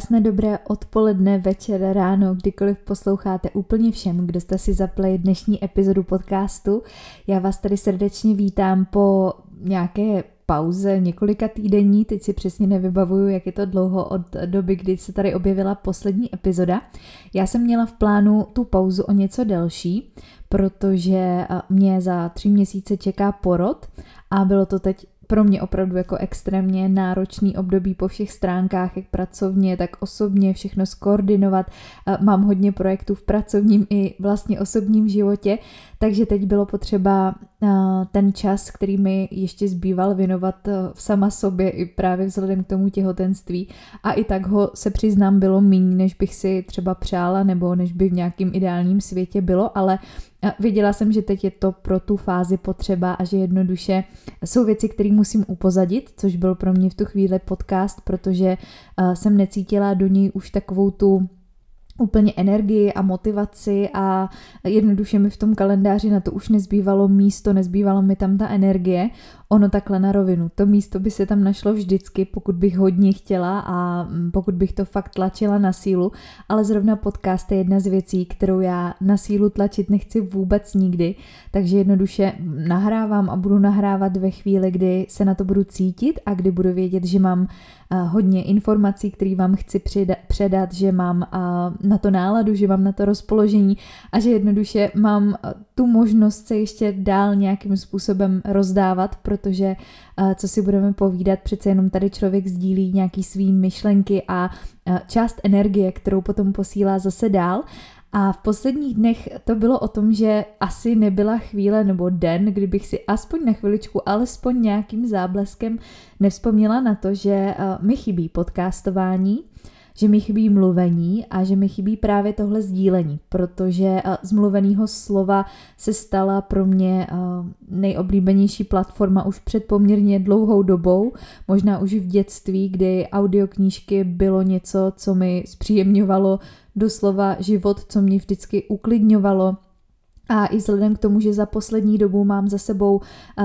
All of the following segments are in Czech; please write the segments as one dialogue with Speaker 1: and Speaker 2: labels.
Speaker 1: Krásné dobré odpoledne, večer, ráno, kdykoliv posloucháte úplně všem, kdo jste si zapli dnešní epizodu podcastu. Já vás tady srdečně vítám po nějaké pauze několika týdení, teď si přesně nevybavuju, jak je to dlouho od doby, kdy se tady objevila poslední epizoda. Já jsem měla v plánu tu pauzu o něco delší, protože mě za tři měsíce čeká porod a bylo to teď pro mě opravdu jako extrémně náročný období po všech stránkách, jak pracovně, tak osobně všechno skoordinovat. Mám hodně projektů v pracovním i vlastně osobním životě, takže teď bylo potřeba ten čas, který mi ještě zbýval věnovat v sama sobě i právě vzhledem k tomu těhotenství. A i tak ho se přiznám bylo méně, než bych si třeba přála nebo než by v nějakým ideálním světě bylo, ale Věděla jsem, že teď je to pro tu fázi potřeba a že jednoduše jsou věci, které musím upozadit, což byl pro mě v tu chvíli podcast, protože jsem necítila do něj už takovou tu úplně energii a motivaci a jednoduše mi v tom kalendáři na to už nezbývalo místo, nezbývalo mi tam ta energie. Ono takhle na rovinu. To místo by se tam našlo vždycky, pokud bych hodně chtěla a pokud bych to fakt tlačila na sílu, ale zrovna podcast je jedna z věcí, kterou já na sílu tlačit nechci vůbec nikdy, takže jednoduše nahrávám a budu nahrávat ve chvíli, kdy se na to budu cítit a kdy budu vědět, že mám hodně informací, které vám chci předat, že mám na to náladu, že mám na to rozpoložení a že jednoduše mám tu možnost se ještě dál nějakým způsobem rozdávat, co si budeme povídat, přece jenom tady člověk sdílí nějaký svý myšlenky a část energie, kterou potom posílá zase dál. A v posledních dnech to bylo o tom, že asi nebyla chvíle nebo den, kdybych si aspoň na chviličku, alespoň nějakým zábleskem nevzpomněla na to, že eh, mi chybí podcastování, že mi chybí mluvení a že mi chybí právě tohle sdílení, protože eh, z mluveného slova se stala pro mě eh, nejoblíbenější platforma už před poměrně dlouhou dobou, možná už v dětství, kdy audioknížky bylo něco, co mi zpříjemňovalo doslova život, co mě vždycky uklidňovalo, a i vzhledem k tomu, že za poslední dobu mám za sebou uh,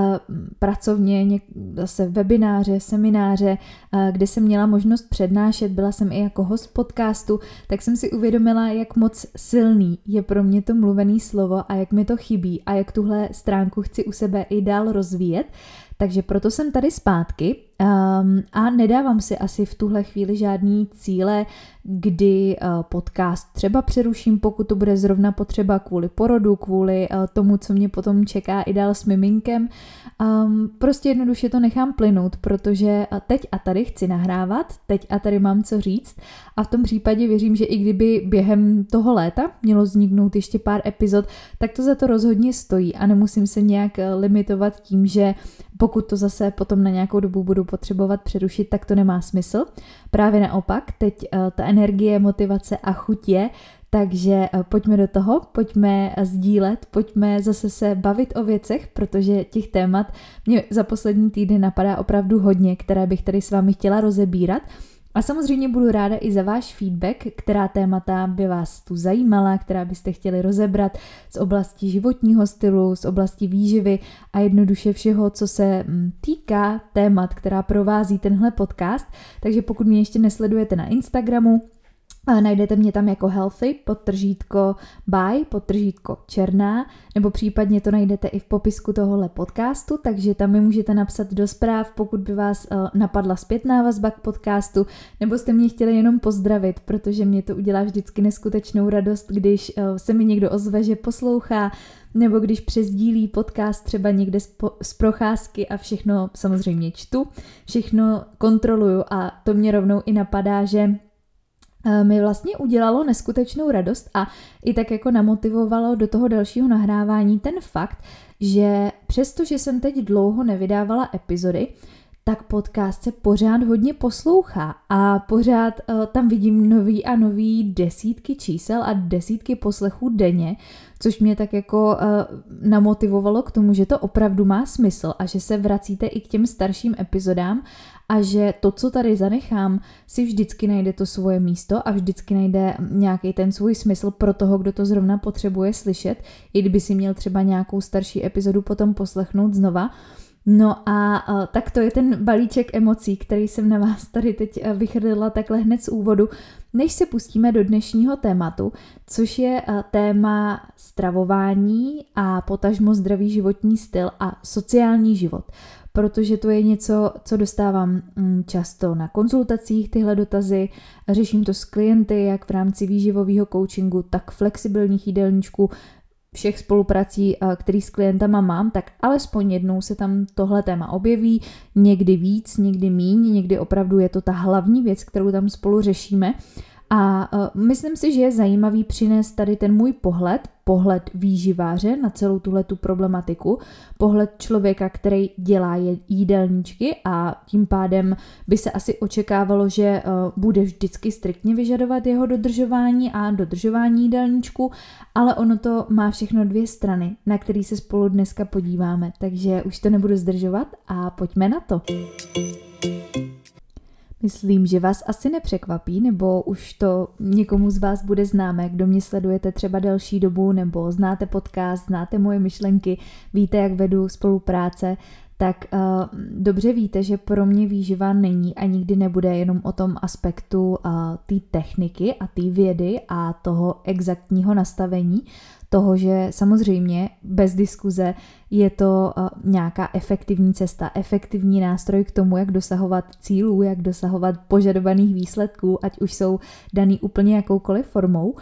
Speaker 1: pracovně něk, zase webináře, semináře, uh, kde jsem měla možnost přednášet, byla jsem i jako host podcastu, tak jsem si uvědomila, jak moc silný je pro mě to mluvené slovo a jak mi to chybí a jak tuhle stránku chci u sebe i dál rozvíjet. Takže proto jsem tady zpátky um, a nedávám si asi v tuhle chvíli žádný cíle, kdy uh, podcast třeba přeruším, pokud to bude zrovna potřeba kvůli porodu, kvůli uh, tomu, co mě potom čeká i dál s miminkem. Um, prostě jednoduše to nechám plynout, protože uh, teď a tady chci nahrávat, teď a tady mám co říct a v tom případě věřím, že i kdyby během toho léta mělo vzniknout ještě pár epizod, tak to za to rozhodně stojí a nemusím se nějak limitovat tím, že pokud to zase potom na nějakou dobu budu potřebovat přerušit, tak to nemá smysl. Právě naopak, teď uh, ta energie, motivace a chuť je, takže uh, pojďme do toho, pojďme sdílet, pojďme zase se bavit o věcech, protože těch témat mě za poslední týdny napadá opravdu hodně, které bych tady s vámi chtěla rozebírat. A samozřejmě budu ráda i za váš feedback, která témata by vás tu zajímala, která byste chtěli rozebrat z oblasti životního stylu, z oblasti výživy a jednoduše všeho, co se mm, týká témat, která provází tenhle podcast. Takže pokud mě ještě nesledujete na Instagramu, Najdete mě tam jako healthy, podtržítko by, podtržítko černá, nebo případně to najdete i v popisku tohohle podcastu, takže tam mi můžete napsat do zpráv, pokud by vás uh, napadla zpětná vazba k podcastu, nebo jste mě chtěli jenom pozdravit, protože mě to udělá vždycky neskutečnou radost, když uh, se mi někdo ozve, že poslouchá, nebo když přezdílí podcast třeba někde z, po, z procházky a všechno samozřejmě čtu, všechno kontroluju a to mě rovnou i napadá, že Eh, mi vlastně udělalo neskutečnou radost a i tak jako namotivovalo do toho dalšího nahrávání ten fakt, že přestože jsem teď dlouho nevydávala epizody, tak podcast se pořád hodně poslouchá a pořád uh, tam vidím nový a nový desítky čísel a desítky poslechů denně, což mě tak jako uh, namotivovalo k tomu, že to opravdu má smysl a že se vracíte i k těm starším epizodám a že to, co tady zanechám, si vždycky najde to svoje místo a vždycky najde nějaký ten svůj smysl pro toho, kdo to zrovna potřebuje slyšet, i kdyby si měl třeba nějakou starší epizodu potom poslechnout znova. No a tak to je ten balíček emocí, který jsem na vás tady teď vychrlila takhle hned z úvodu, než se pustíme do dnešního tématu, což je téma stravování a potažmo zdravý životní styl a sociální život. Protože to je něco, co dostávám mm, často na konzultacích, tyhle dotazy. Řeším to s klienty, jak v rámci výživového coachingu, tak flexibilních jídelníčků, všech spoluprací, eh, který s klientama mám, tak alespoň jednou se tam tohle téma objeví, někdy víc, někdy míň, někdy opravdu je to ta hlavní věc, kterou tam spolu řešíme. A uh, myslím si, že je zajímavý přinést tady ten můj pohled, pohled výživáře na celou tuhle tu problematiku, pohled člověka, který dělá jídelníčky a tím pádem by se asi očekávalo, že uh, bude vždycky striktně vyžadovat jeho dodržování a dodržování jídelníčku, ale ono to má všechno dvě strany, na který se spolu dneska podíváme, takže už to nebudu zdržovat a pojďme na to. Myslím, že vás asi nepřekvapí, nebo už to někomu z vás bude známé, kdo mě sledujete třeba delší dobu, nebo znáte podcast, znáte moje myšlenky, víte, jak vedu spolupráce, tak uh, dobře víte, že pro mě výživa není a nikdy nebude jenom o tom aspektu uh, té techniky a té vědy a toho exaktního nastavení, toho, že samozřejmě bez diskuze je to uh, nějaká efektivní cesta, efektivní nástroj k tomu, jak dosahovat cílů, jak dosahovat požadovaných výsledků, ať už jsou daný úplně jakoukoliv formou,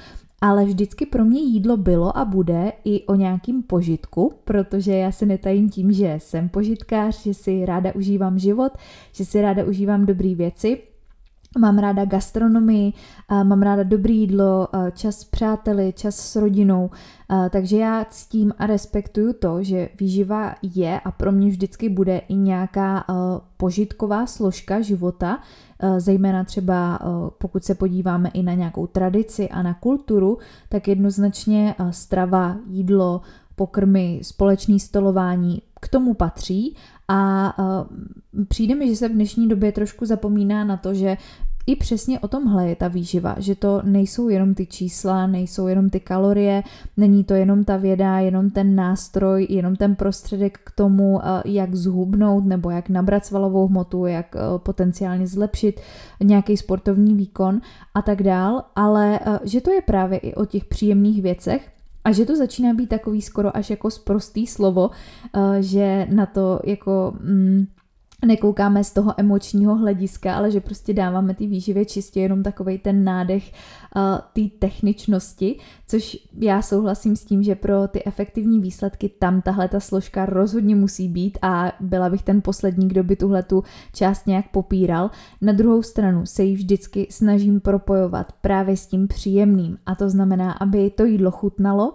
Speaker 1: ale vždycky pro mě jídlo bylo a bude i o nějakým požitku, protože já se netajím tím, že jsem požitkář, že si ráda užívám život, že si ráda užívám dobré věci, Mám ráda gastronomii, mám ráda dobré jídlo, čas s přáteli, čas s rodinou, takže já ctím a respektuju to, že výživa je a pro mě vždycky bude i nějaká požitková složka života, zejména třeba pokud se podíváme i na nějakou tradici a na kulturu, tak jednoznačně strava, jídlo, pokrmy, společný stolování k tomu patří. A uh, přijde mi, že se v dnešní době trošku zapomíná na to, že i přesně o tomhle je ta výživa, že to nejsou jenom ty čísla, nejsou jenom ty kalorie, není to jenom ta věda, jenom ten nástroj, jenom ten prostředek k tomu, jak zhubnout nebo jak nabrat svalovou hmotu, jak potenciálně zlepšit nějaký sportovní výkon a tak dál, ale že to je právě i o těch příjemných věcech, a že to začíná být takový skoro až jako sprostý slovo, že na to jako mm, nekoukáme z toho emočního hlediska, ale že prostě dáváme ty výživě čistě jenom takovej ten nádech uh, té techničnosti, což já souhlasím s tím, že pro ty efektivní výsledky tam tahle ta složka rozhodně musí být a byla bych ten poslední, kdo by tuhle tu část nějak popíral. Na druhou stranu se ji vždycky snažím propojovat právě s tím příjemným a to znamená, aby to jídlo chutnalo,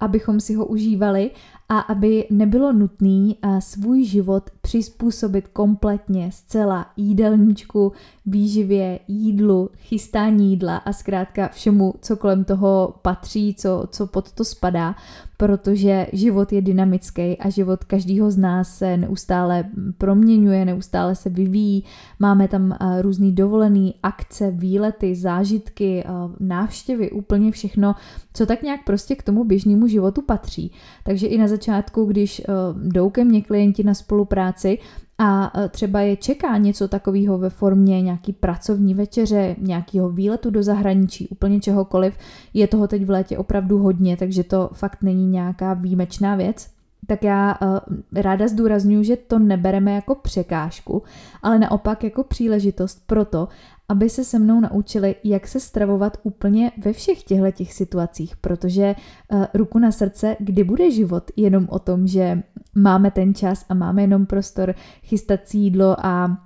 Speaker 1: abychom si ho užívali a aby nebylo nutné svůj život přizpůsobit kompletně zcela jídelníčku, výživě, jídlu, chystání jídla a zkrátka všemu, co kolem toho patří, co, co pod to spadá, protože život je dynamický a život každého z nás se neustále proměňuje, neustále se vyvíjí. Máme tam různý dovolený akce, výlety, zážitky, návštěvy, úplně všechno, co tak nějak prostě k tomu běžnému životu patří. Takže i na začátku, když jdou ke mně klienti na spolupráci, a e, třeba je čeká něco takového ve formě nějaký pracovní večeře, nějakého výletu do zahraničí, úplně čehokoliv. Je toho teď v létě opravdu hodně, takže to fakt není nějaká výjimečná věc tak já uh, ráda zdůraznuju, že to nebereme jako překážku, ale naopak jako příležitost pro to, aby se se mnou naučili, jak se stravovat úplně ve všech těchto těch situacích, protože uh, ruku na srdce, kdy bude život jenom o tom, že máme ten čas a máme jenom prostor chystat si jídlo a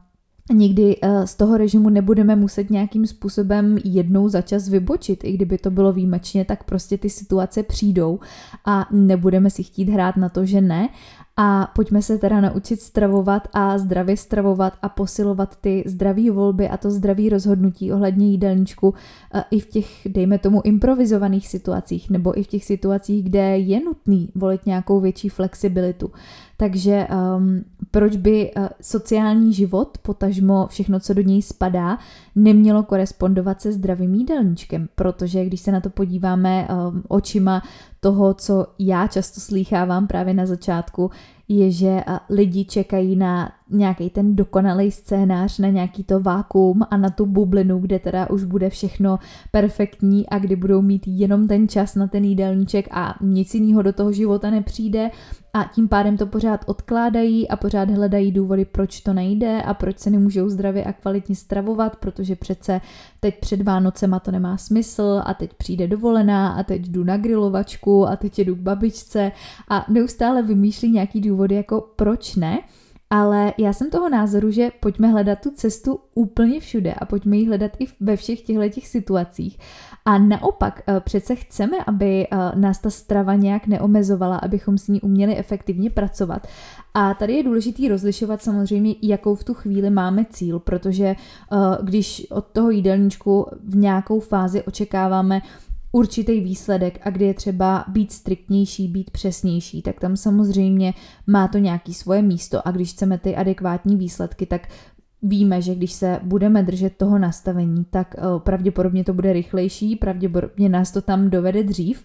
Speaker 1: Nikdy eh, z toho režimu nebudeme muset nějakým způsobem jednou za čas vybočit, i kdyby to bylo výjimečně, tak prostě ty situace přijdou a nebudeme si chtít hrát na to, že ne a pojďme se teda naučit stravovat a zdravě stravovat a posilovat ty zdraví volby a to zdraví rozhodnutí ohledně jídelníčku e, i v těch, dejme tomu, improvizovaných situacích nebo i v těch situacích, kde je nutný volit nějakou větší flexibilitu. Takže um, proč by uh, sociální život, potažmo všechno, co do něj spadá, nemělo korespondovat se zdravým jídelníčkem? Protože když se na to podíváme um, očima toho, co já často slýchávám právě na začátku, je, že lidi čekají na nějaký ten dokonalý scénář, na nějaký to vákuum a na tu bublinu, kde teda už bude všechno perfektní a kdy budou mít jenom ten čas na ten jídelníček a nic jiného do toho života nepřijde. A tím pádem to pořád odkládají a pořád hledají důvody, proč to nejde a proč se nemůžou zdravě a kvalitně stravovat, protože přece teď před Vánocema to nemá smysl a teď přijde dovolená a teď jdu na grilovačku a teď jdu k babičce a neustále vymýšlí nějaký důvody jako proč ne ale já jsem toho názoru, že pojďme hledat tu cestu úplně všude a pojďme ji hledat i ve všech těchto situacích. A naopak eh, přece chceme, aby eh, nás ta strava nějak neomezovala, abychom s ní uměli efektivně pracovat. A tady je důležitý rozlišovat samozřejmě, jakou v tu chvíli máme cíl, protože eh, když od toho jídelníčku v nějakou fázi očekáváme určitý výsledek a kdy je třeba být striktnější, být přesnější, tak tam samozřejmě má to nějaký svoje místo a když chceme ty adekvátní výsledky, tak víme, že když se budeme držet toho nastavení, tak eh, pravděpodobně to bude rychlejší, pravděpodobně nás to tam dovede dřív.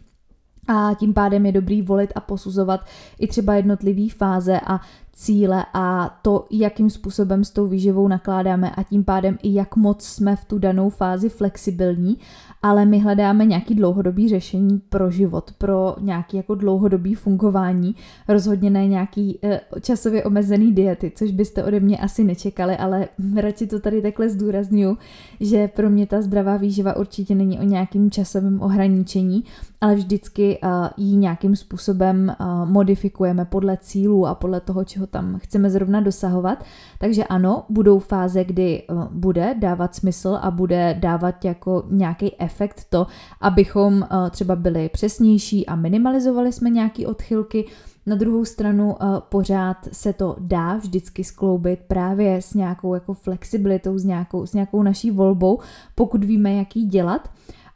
Speaker 1: A tím pádem je dobrý volit a posuzovat i třeba jednotlivé fáze a cíle a to, jakým způsobem s tou výživou nakládáme a tím pádem i jak moc jsme v tu danou fázi flexibilní ale my hledáme nějaký dlouhodobý řešení pro život, pro nějaký jako dlouhodobý fungování, rozhodně ne nějaký eh, časově omezený diety, což byste ode mě asi nečekali, ale radši to tady takhle zdůraznuju, že pro mě ta zdravá výživa určitě není o nějakým časovém ohraničení, ale vždycky uh, ji nějakým způsobem uh, modifikujeme podle cílů a podle toho, čeho tam chceme zrovna dosahovat. Takže ano, budou fáze, kdy uh, bude dávat smysl a bude dávat jako nějaký efekt to, abychom uh, třeba byli přesnější a minimalizovali jsme nějaké odchylky. Na druhou stranu uh, pořád se to dá vždycky skloubit právě s nějakou jako flexibilitou, s nějakou, s nějakou naší volbou, pokud víme, jak ji dělat.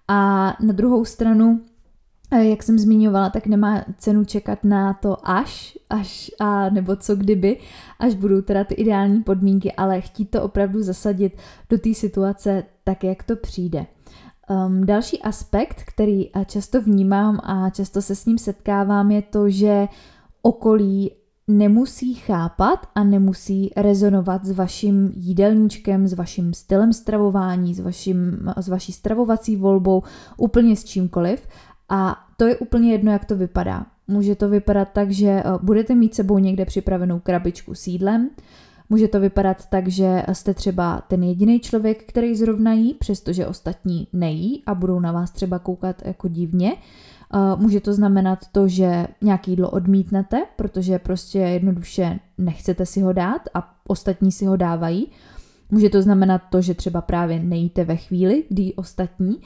Speaker 1: A na druhou stranu jak jsem zmiňovala, tak nemá cenu čekat na to až, až a nebo co kdyby, až budou teda ty ideální podmínky, ale chtít to opravdu zasadit do té situace tak, jak to přijde. Um, další aspekt, který často vnímám a často se s ním setkávám, je to, že okolí nemusí chápat a nemusí rezonovat s vaším jídelníčkem, s vaším stylem stravování, s, vaším, s vaší stravovací volbou, úplně s čímkoliv. A to je úplně jedno, jak to vypadá. Může to vypadat tak, že eh, budete mít sebou někde připravenou krabičku s jídlem, Může to vypadat tak, že jste třeba ten jediný člověk, který zrovna jí, přestože ostatní nejí a budou na vás třeba koukat jako divně. Eh, může to znamenat to, že nějaký jídlo odmítnete, protože prostě jednoduše nechcete si ho dát a ostatní si ho dávají. Může to znamenat to, že třeba právě nejíte ve chvíli, kdy ostatní.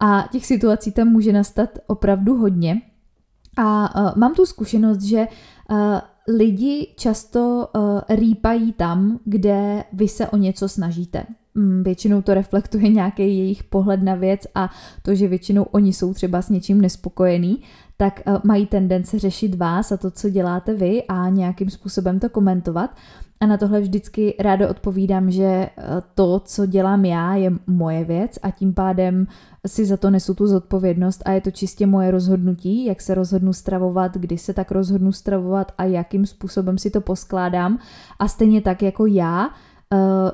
Speaker 1: A těch situací tam může nastat opravdu hodně. A uh, mám tu zkušenost, že uh, lidi často uh, rýpají tam, kde vy se o něco snažíte. Mm, většinou to reflektuje nějaký jejich pohled na věc a to, že většinou oni jsou třeba s něčím nespokojení, tak uh, mají tendence řešit vás a to, co děláte vy a nějakým způsobem to komentovat. A na tohle vždycky rádo odpovídám, že eh, to, co dělám já, je moje věc a tím pádem si za to nesu tu zodpovědnost a je to čistě moje rozhodnutí, jak se rozhodnu stravovat, kdy se tak rozhodnu stravovat a jakým způsobem si to poskládám. A stejně tak jako já,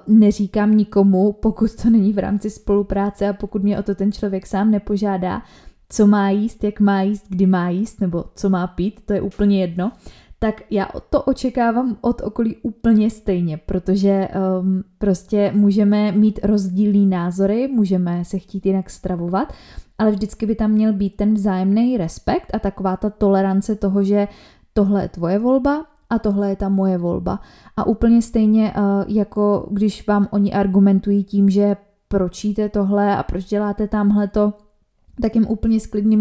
Speaker 1: neříkám nikomu, pokud to není v rámci spolupráce a pokud mě o to ten člověk sám nepožádá, co má jíst, jak má jíst, kdy má jíst nebo co má pít, to je úplně jedno tak já to očekávám od okolí úplně stejně, protože um, prostě můžeme mít rozdílné názory, můžeme se chtít jinak stravovat, ale vždycky by tam měl být ten vzájemný respekt a taková ta tolerance toho, že tohle je tvoje volba a tohle je ta moje volba. A úplně stejně uh, jako když vám oni argumentují tím, že proč jíte tohle a proč děláte tamhle to, tak jim úplně s klidným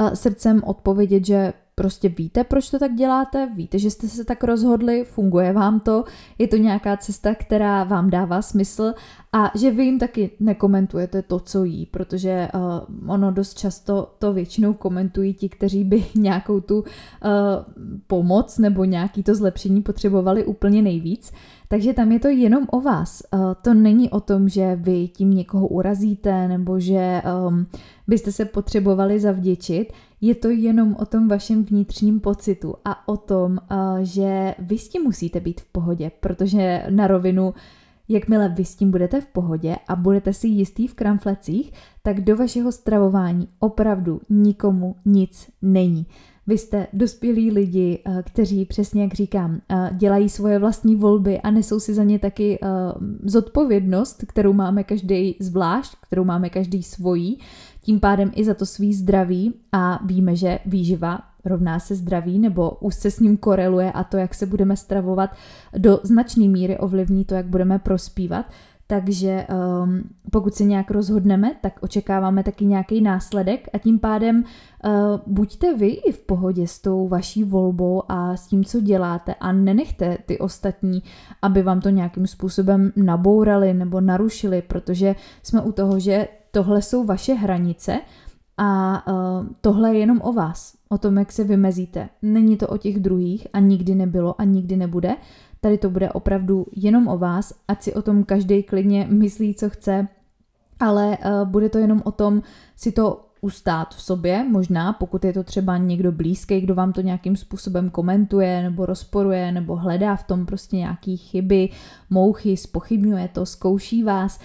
Speaker 1: uh, srdcem odpovědět, že prostě víte, proč to tak děláte, víte, že jste se tak rozhodli, funguje vám to, je to nějaká cesta, která vám dává smysl? A že vy jim taky nekomentujete to, co jí, protože uh, ono dost často to většinou komentují ti, kteří by nějakou tu uh, pomoc nebo nějaký to zlepšení potřebovali úplně nejvíc. Takže tam je to jenom o vás. Uh, to není o tom, že vy tím někoho urazíte nebo že um, byste se potřebovali zavděčit Je to jenom o tom vašem vnitřním pocitu a o tom, že vy s tím musíte být v pohodě, protože na rovinu Jakmile vy s tím budete v pohodě a budete si jistý v kramflecích, tak do vašeho stravování opravdu nikomu nic není. Vy jste dospělí lidi, eh, kteří přesně jak říkám, eh, dělají svoje vlastní volby a nesou si za ně taky eh, zodpovědnost, kterou máme každý zvlášť, kterou máme každý svojí, tím pádem i za to svý zdraví a víme, že výživa rovná se zdraví nebo už se s ním koreluje a to, jak se budeme stravovat, do značné míry ovlivní to, jak budeme prospívat. Takže um, pokud se nějak rozhodneme, tak očekáváme taky nějaký následek a tím pádem uh, buďte vy i v pohodě s tou vaší volbou a s tím, co děláte a nenechte ty ostatní, aby vám to nějakým způsobem nabourali nebo narušili, protože jsme u toho, že tohle jsou vaše hranice a uh, tohle je jenom o vás, o tom, jak se vymezíte. Není to o těch druhých a nikdy nebylo a nikdy nebude. Tady to bude opravdu jenom o vás, ať si o tom každý klidně myslí, co chce, ale uh, bude to jenom o tom si to ustát v sobě, možná pokud je to třeba někdo blízký, kdo vám to nějakým způsobem komentuje nebo rozporuje nebo hledá v tom prostě nějaký chyby, mouchy, spochybňuje to, zkouší vás,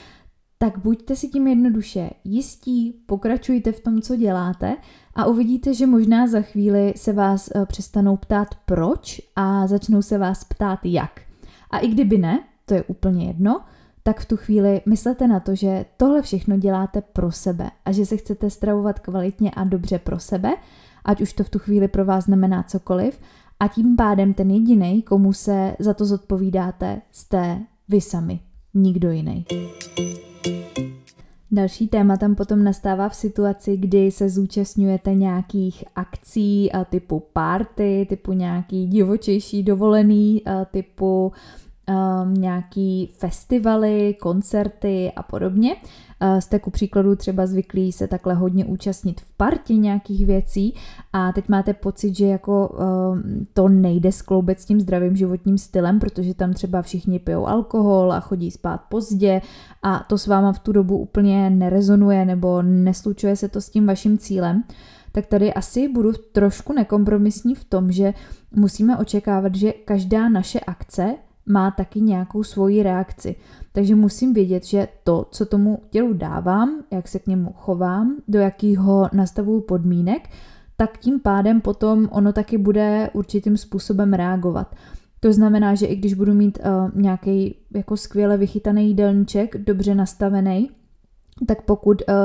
Speaker 1: tak buďte si tím jednoduše jistí, pokračujte v tom, co děláte a uvidíte, že možná za chvíli se vás eh, přestanou ptát proč a začnou se vás ptát jak. A i kdyby ne, to je úplně jedno, tak v tu chvíli myslete na to, že tohle všechno děláte pro sebe a že se chcete stravovat kvalitně a dobře pro sebe, ať už to v tu chvíli pro vás znamená cokoliv, a tím pádem ten jediný, komu se za to zodpovídáte, jste vy sami, nikdo jiný. Další téma tam potom nastává v situaci, kdy se zúčastňujete nějakých akcí typu party, typu nějaký divočejší dovolený, typu um, nějaký festivaly, koncerty a podobně. Uh, jste ku příkladu třeba zvyklí se takhle hodně účastnit v partě nějakých věcí a teď máte pocit, že jako um, to nejde skloubit s tím zdravým životním stylem, protože tam třeba všichni pijou alkohol a chodí spát pozdě a to s váma v tu dobu úplně nerezonuje nebo neslučuje se to s tím vaším cílem tak tady asi budu trošku nekompromisní v tom, že musíme očekávat, že každá naše akce má taky nějakou svoji reakci. Takže musím vědět, že to, co tomu tělu dávám, jak se k němu chovám, do jakého nastavuju podmínek, tak tím pádem potom ono taky bude určitým způsobem reagovat. To znamená, že i když budu mít uh, nějaký jako skvěle vychytaný jídelníček, dobře nastavený, tak pokud uh,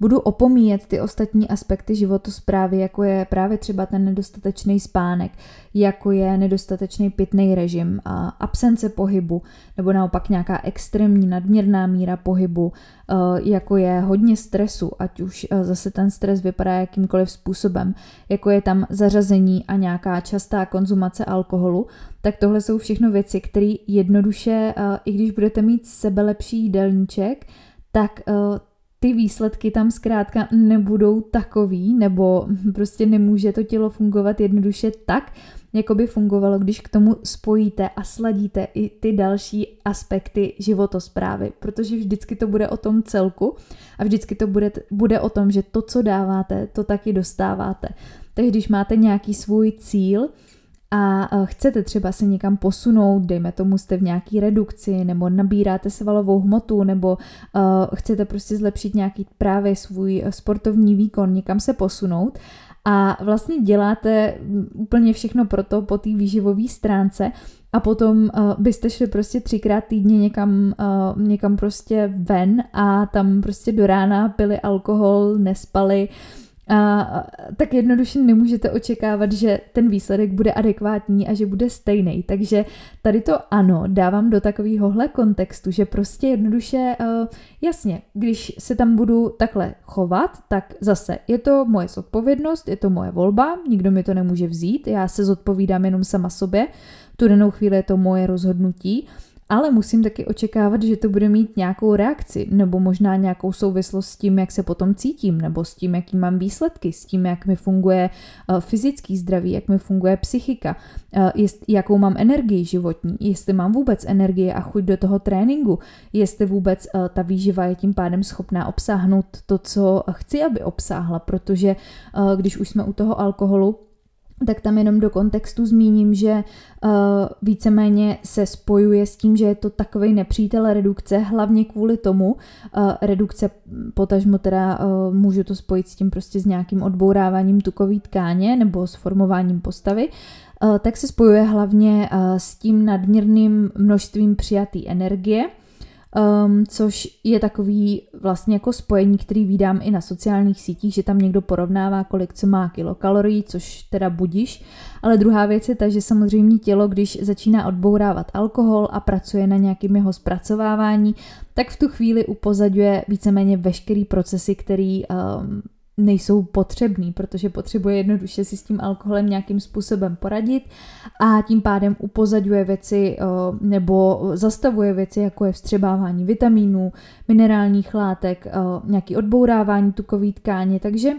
Speaker 1: budu opomíjet ty ostatní aspekty životosprávy, jako je právě třeba ten nedostatečný spánek, jako je nedostatečný pitný režim, uh, absence pohybu, nebo naopak nějaká extrémní nadměrná míra pohybu, uh, jako je hodně stresu, ať už uh, zase ten stres vypadá jakýmkoliv způsobem, jako je tam zařazení a nějaká častá konzumace alkoholu, tak tohle jsou všechno věci, které jednoduše, uh, i když budete mít sebelepší jídelníček, tak uh, ty výsledky tam zkrátka nebudou takový, nebo prostě nemůže to tělo fungovat jednoduše tak, jako by fungovalo, když k tomu spojíte a sladíte i ty další aspekty životosprávy, protože vždycky to bude o tom celku a vždycky to bude, bude o tom, že to, co dáváte, to taky dostáváte. Takže když máte nějaký svůj cíl, a e, chcete třeba se někam posunout, dejme tomu jste v nějaký redukci, nebo nabíráte svalovou hmotu, nebo uh, chcete prostě zlepšit nějaký právě svůj sportovní výkon, někam se posunout. A vlastně děláte úplně všechno pro to po té výživové stránce a potom uh, byste šli prostě třikrát týdně někam, uh, někam prostě ven a tam prostě do rána pili alkohol, nespali, uh, a tak jednoduše nemůžete očekávat, že ten výsledek bude adekvátní a že bude stejný. Takže tady to ano, dávám do takovéhohle kontextu, že prostě jednoduše, uh, jasně, když se tam budu takhle chovat, tak zase je to moje zodpovědnost, je to moje volba, nikdo mi to nemůže vzít, já se zodpovídám jenom sama sobě, tu danou chvíli je to moje rozhodnutí, ale musím taky očekávat, že to bude mít nějakou reakci, nebo možná nějakou souvislost s tím, jak se potom cítím, nebo s tím, jaký mám výsledky, s tím, jak mi funguje uh, fyzický zdraví, jak mi funguje psychika, uh, jest, jakou mám energii životní, jestli mám vůbec energii a chuť do toho tréninku, jestli vůbec uh, ta výživa je tím pádem schopná obsáhnout to, co chci, aby obsáhla, protože když už jsme u toho alkoholu, tak tam jenom do kontextu zmíním, že uh, víceméně se spojuje s tím, že je to takový nepřítel redukce, hlavně kvůli tomu, uh, redukce potažmo teda uh, můžu to spojit s tím prostě s nějakým odbouráváním tukový tkáně nebo s formováním postavy, uh, tak se spojuje hlavně uh, s tím nadměrným množstvím přijaté energie, Um, což je takový vlastně jako spojení, který vídám i na sociálních sítích, že tam někdo porovnává, kolik co má kilokalorií, což teda budíš. Ale druhá věc je ta, že samozřejmě tělo, když začíná odbourávat alkohol a pracuje na nějakým jeho zpracovávání, tak v tu chvíli upozaduje víceméně veškerý procesy, který um, nejsou potřebný, protože potřebuje jednoduše si s tím alkoholem nějakým způsobem poradit a tím pádem upozaďuje věci eh, nebo zastavuje věci, jako je vstřebávání vitamínů, minerálních látek, eh, nějaký odbourávání tukový tkáně, takže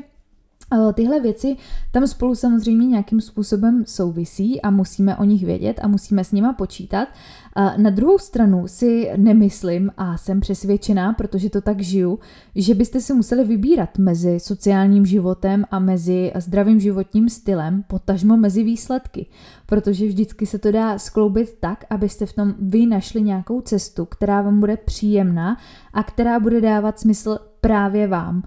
Speaker 1: tyhle věci tam spolu samozřejmě nějakým způsobem souvisí a musíme o nich vědět a musíme s nima počítat. Eh, na druhou stranu si nemyslím a jsem přesvědčená, protože to tak žiju, že byste si museli vybírat mezi sociálním životem a mezi zdravým životním stylem, potažmo mezi výsledky, protože vždycky se to dá skloubit tak, abyste v tom vy našli nějakou cestu, která vám bude příjemná a která bude dávat smysl právě vám.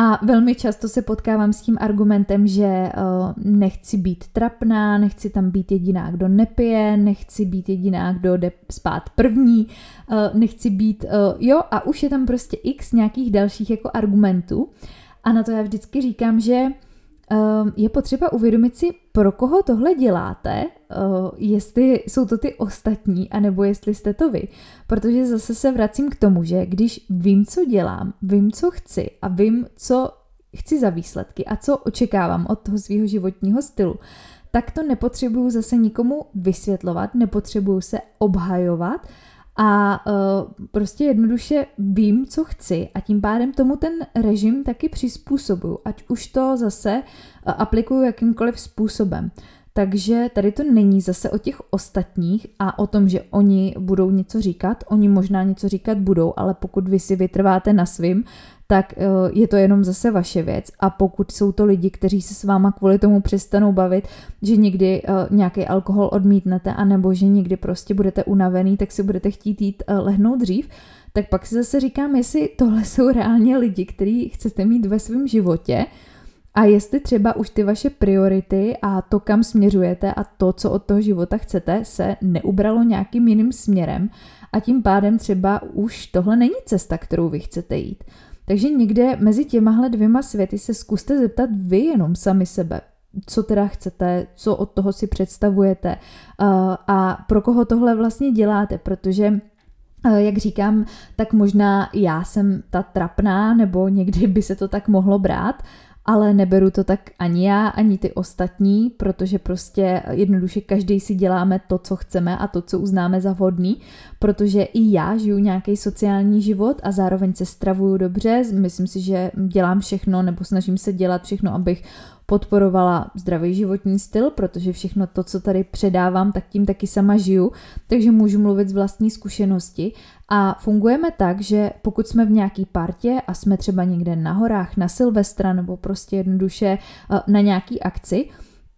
Speaker 1: A velmi často se potkávám s tím argumentem, že uh, nechci být trapná, nechci tam být jediná, kdo nepije, nechci být jediná, kdo jde spát první, uh, nechci být, uh, jo, a už je tam prostě x nějakých dalších jako argumentů. A na to já vždycky říkám, že je potřeba uvědomit si, pro koho tohle děláte, eh, jestli jsou to ty ostatní, anebo jestli jste to vy. Protože zase se vracím k tomu, že když vím, co dělám, vím, co chci a vím, co chci za výsledky a co očekávám od toho svého životního stylu, tak to nepotřebuju zase nikomu vysvětlovat, nepotřebuju se obhajovat, a uh, prostě jednoduše vím, co chci a tím pádem tomu ten režim taky přizpůsobuju, ať už to zase uh, aplikuju jakýmkoliv způsobem. Takže tady to není zase o těch ostatních a o tom, že oni budou něco říkat. Oni možná něco říkat budou, ale pokud vy si vytrváte na svým, tak eh, je to jenom zase vaše věc. A pokud jsou to lidi, kteří se s váma kvůli tomu přestanou bavit, že někdy eh, nějaký alkohol odmítnete, anebo že někdy prostě budete unavený, tak si budete chtít jít eh, lehnout dřív, tak pak si zase říkám, jestli tohle jsou reálně lidi, který chcete mít ve svém životě, a jestli třeba už ty vaše priority a to, kam směřujete a to, co od toho života chcete, se neubralo nějakým jiným směrem a tím pádem třeba už tohle není cesta, kterou vy chcete jít. Takže někde mezi těmahle dvěma světy se zkuste zeptat vy jenom sami sebe, co teda chcete, co od toho si představujete a pro koho tohle vlastně děláte, protože jak říkám, tak možná já jsem ta trapná, nebo někdy by se to tak mohlo brát, ale neberu to tak ani já, ani ty ostatní, protože prostě jednoduše každý si děláme to, co chceme a to, co uznáme za vhodný, protože i já žiju nějaký sociální život a zároveň se stravuju dobře, myslím si, že dělám všechno nebo snažím se dělat všechno, abych podporovala zdravý životní styl, protože všechno to, co tady předávám, tak tím taky sama žiju, takže můžu mluvit z vlastní zkušenosti. A fungujeme tak, že pokud jsme v nějaký partě a jsme třeba někde na horách, na Silvestra nebo prostě jednoduše eh, na nějaký akci,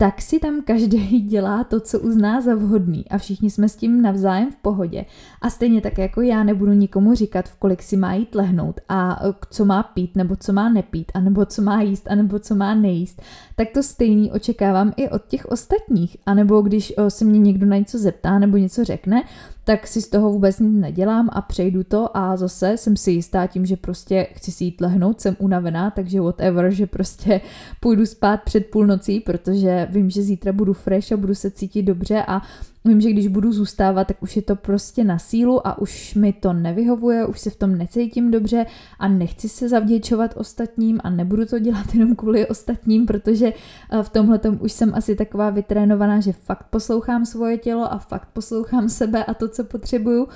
Speaker 1: tak si tam každý dělá to, co uzná za vhodný a všichni jsme s tím navzájem v pohodě. A stejně tak jako já nebudu nikomu říkat, v kolik si má jít lehnout a e, co má pít nebo co má nepít, anebo co má jíst, anebo co má nejíst, tak to stejný očekávám i od těch ostatních. A nebo když e, se mě někdo na něco zeptá nebo něco řekne, tak si z toho vůbec nic nedělám a přejdu to a zase jsem si jistá tím, že prostě chci si jít lehnout, jsem unavená, takže whatever, že prostě půjdu spát před půlnocí, protože vím, že zítra budu fresh a budu se cítit dobře a Vím, že když budu zůstávat, tak už je to prostě na sílu a už mi to nevyhovuje, už se v tom necítím dobře a nechci se zavděčovat ostatním a nebudu to dělat jenom kvůli ostatním, protože eh, v tomhle už jsem asi taková vytrénovaná, že fakt poslouchám svoje tělo a fakt poslouchám sebe a to, co potřebuju.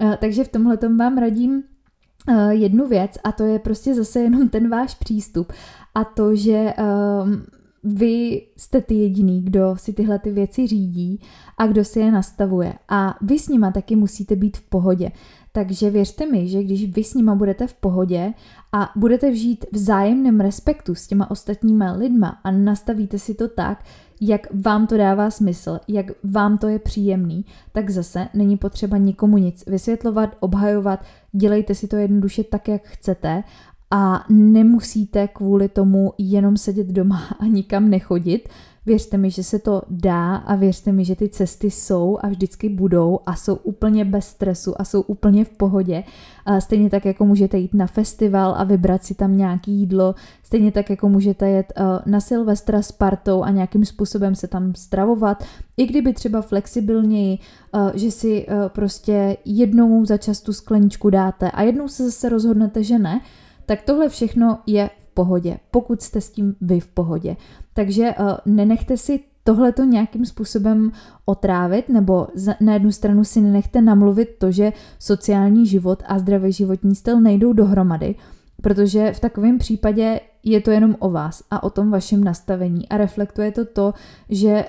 Speaker 1: Eh, takže v tomhle vám radím eh, jednu věc a to je prostě zase jenom ten váš přístup a to, že um, vy jste ty jediný, kdo si tyhle ty věci řídí a kdo si je nastavuje. A vy s nima taky musíte být v pohodě. Takže věřte mi, že když vy s nima budete v pohodě a budete vžít v zájemném respektu s těma ostatníma lidma a nastavíte si to tak, jak vám to dává smysl, jak vám to je příjemný, tak zase není potřeba nikomu nic vysvětlovat, obhajovat, dělejte si to jednoduše tak, jak chcete a nemusíte kvůli tomu jenom sedět doma a nikam nechodit. Věřte mi, že se to dá a věřte mi, že ty cesty jsou a vždycky budou a jsou úplně bez stresu a jsou úplně v pohodě. A stejně tak, jako můžete jít na festival a vybrat si tam nějaký jídlo, stejně tak, jako můžete jet uh, na Silvestra s partou a nějakým způsobem se tam stravovat, i kdyby třeba flexibilněji, uh, že si uh, prostě jednou za čas tu skleničku dáte a jednou se zase rozhodnete, že ne, tak tohle všechno je v pohodě, pokud jste s tím vy v pohodě. Takže uh, nenechte si tohle to nějakým způsobem otrávit, nebo na jednu stranu si nenechte namluvit to, že sociální život a zdravý životní styl nejdou dohromady, protože v takovém případě je to jenom o vás a o tom vašem nastavení a reflektuje to to, že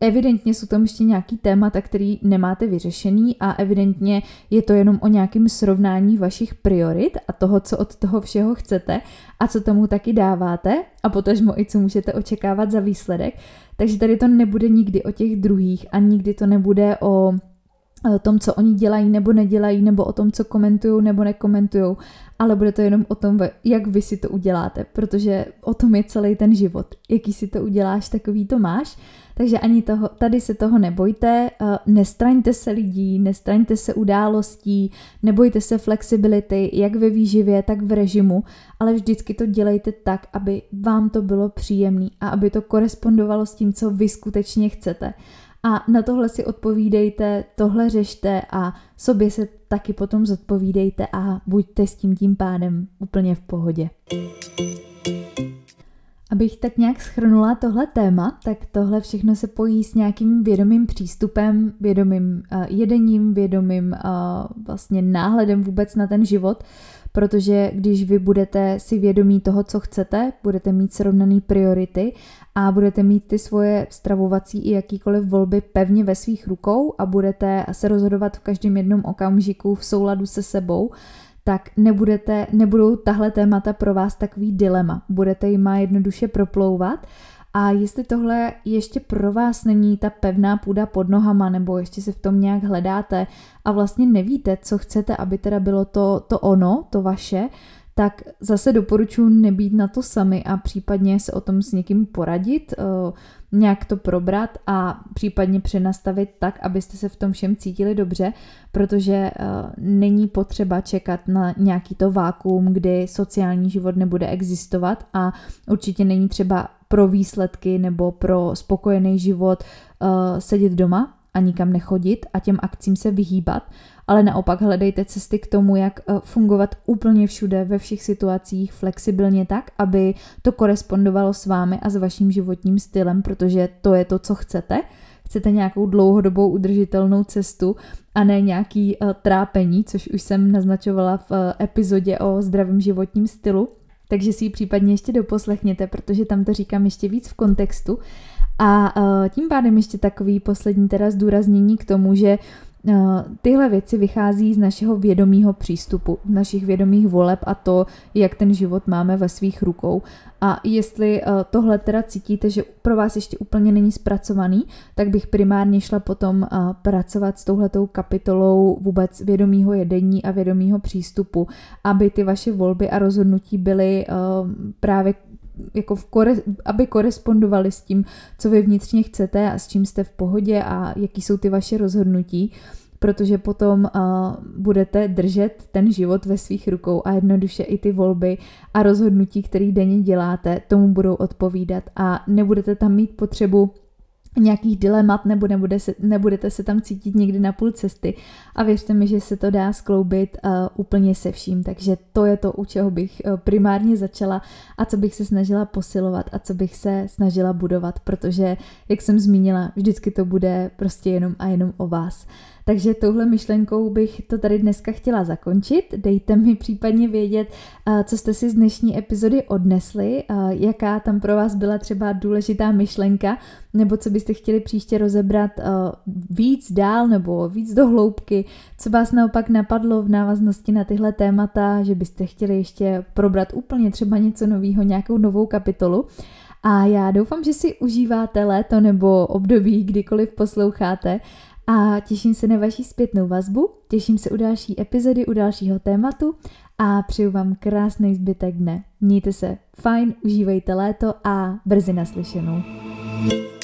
Speaker 1: evidentně jsou tam ještě nějaký témata, který nemáte vyřešený a evidentně je to jenom o nějakém srovnání vašich priorit a toho, co od toho všeho chcete a co tomu taky dáváte a potažmo i co můžete očekávat za výsledek. Takže tady to nebude nikdy o těch druhých a nikdy to nebude o o tom, co oni dělají nebo nedělají, nebo o tom, co komentují nebo nekomentují, ale bude to jenom o tom, jak vy si to uděláte, protože o tom je celý ten život. Jaký si to uděláš, takový to máš. Takže ani toho, tady se toho nebojte, eh, nestraňte se lidí, nestraňte se událostí, nebojte se flexibility, jak ve výživě, tak v režimu, ale vždycky to dělejte tak, aby vám to bylo příjemné a aby to korespondovalo s tím, co vy skutečně chcete. A na tohle si odpovídejte, tohle řešte a sobě se taky potom zodpovídejte a buďte s tím tím pádem úplně v pohodě. Abych tak nějak schrnula tohle téma, tak tohle všechno se pojí s nějakým vědomým přístupem, vědomým uh, jedením, vědomým uh, vlastně náhledem vůbec na ten život, protože když vy budete si vědomí toho, co chcete, budete mít srovnaný priority a budete mít ty svoje stravovací i jakýkoliv volby pevně ve svých rukou a budete se rozhodovat v každém jednom okamžiku v souladu se sebou, tak nebudete, nebudou tahle témata pro vás takový dilema. Budete jima jednoduše proplouvat a jestli tohle ještě pro vás není ta pevná půda pod nohama, nebo ještě se v tom nějak hledáte a vlastně nevíte, co chcete, aby teda bylo to, to ono, to vaše, tak zase doporučuji nebýt na to sami a případně se o tom s někým poradit, eh, nějak to probrat a případně přenastavit tak, abyste se v tom všem cítili dobře, protože eh, není potřeba čekat na nějaký to vákuum, kdy sociální život nebude existovat a určitě není třeba pro výsledky nebo pro spokojený život eh, sedět doma a nikam nechodit a těm akcím se vyhýbat, ale naopak hledejte cesty k tomu, jak eh, fungovat úplně všude, ve všech situacích, flexibilně tak, aby to korespondovalo s vámi a s vaším životním stylem, protože to je to, co chcete. Chcete nějakou dlouhodobou udržitelnou cestu a ne nějaký uh, trápení, což už jsem naznačovala v uh, epizodě o zdravém životním stylu, takže si ji případně ještě doposlechněte, protože tam to říkám ještě víc v kontextu. A tím pádem ještě takový poslední teda zdůraznění k tomu, že tyhle věci vychází z našeho vědomího přístupu, z našich vědomých voleb a to, jak ten život máme ve svých rukou. A jestli uh, tohle teda cítíte, že pro vás ještě úplně není zpracovaný, tak bych primárně šla potom uh, pracovat s touhletou kapitolou vůbec vědomího jedení a vědomího přístupu, aby ty vaše volby a rozhodnutí byly právě jako v kore, aby korespondovaly s tím, co vy vnitřně chcete a s čím jste v pohodě a jaký jsou ty vaše rozhodnutí, protože potom uh, budete držet ten život ve svých rukou a jednoduše i ty volby a rozhodnutí, které denně děláte, tomu budou odpovídat a nebudete tam mít potřebu nějakých dilemat nebo nebude se, nebudete se tam cítit někdy na půl cesty a věřte mi, že se to dá skloubit uh, úplně se vším, takže to je to, u čeho bych uh, primárně začala a co bych se snažila posilovat a co bych se snažila budovat, protože, jak jsem zmínila, vždycky to bude prostě jenom a jenom o vás. Takže touhle myšlenkou bych to tady dneska chtěla zakončit. Dejte mi případně vědět, co jste si z dnešní epizody odnesli, jaká tam pro vás byla třeba důležitá myšlenka, nebo co byste chtěli příště rozebrat víc dál nebo víc do hloubky, co vás naopak napadlo v návaznosti na tyhle témata, že byste chtěli ještě probrat úplně třeba něco nového, nějakou novou kapitolu. A já doufám, že si užíváte léto nebo období, kdykoliv posloucháte a těším se na vaši zpětnou vazbu, těším se u další epizody, u dalšího tématu a přeju vám krásný zbytek dne. Mějte se fajn, užívejte léto a brzy naslyšenou. thank you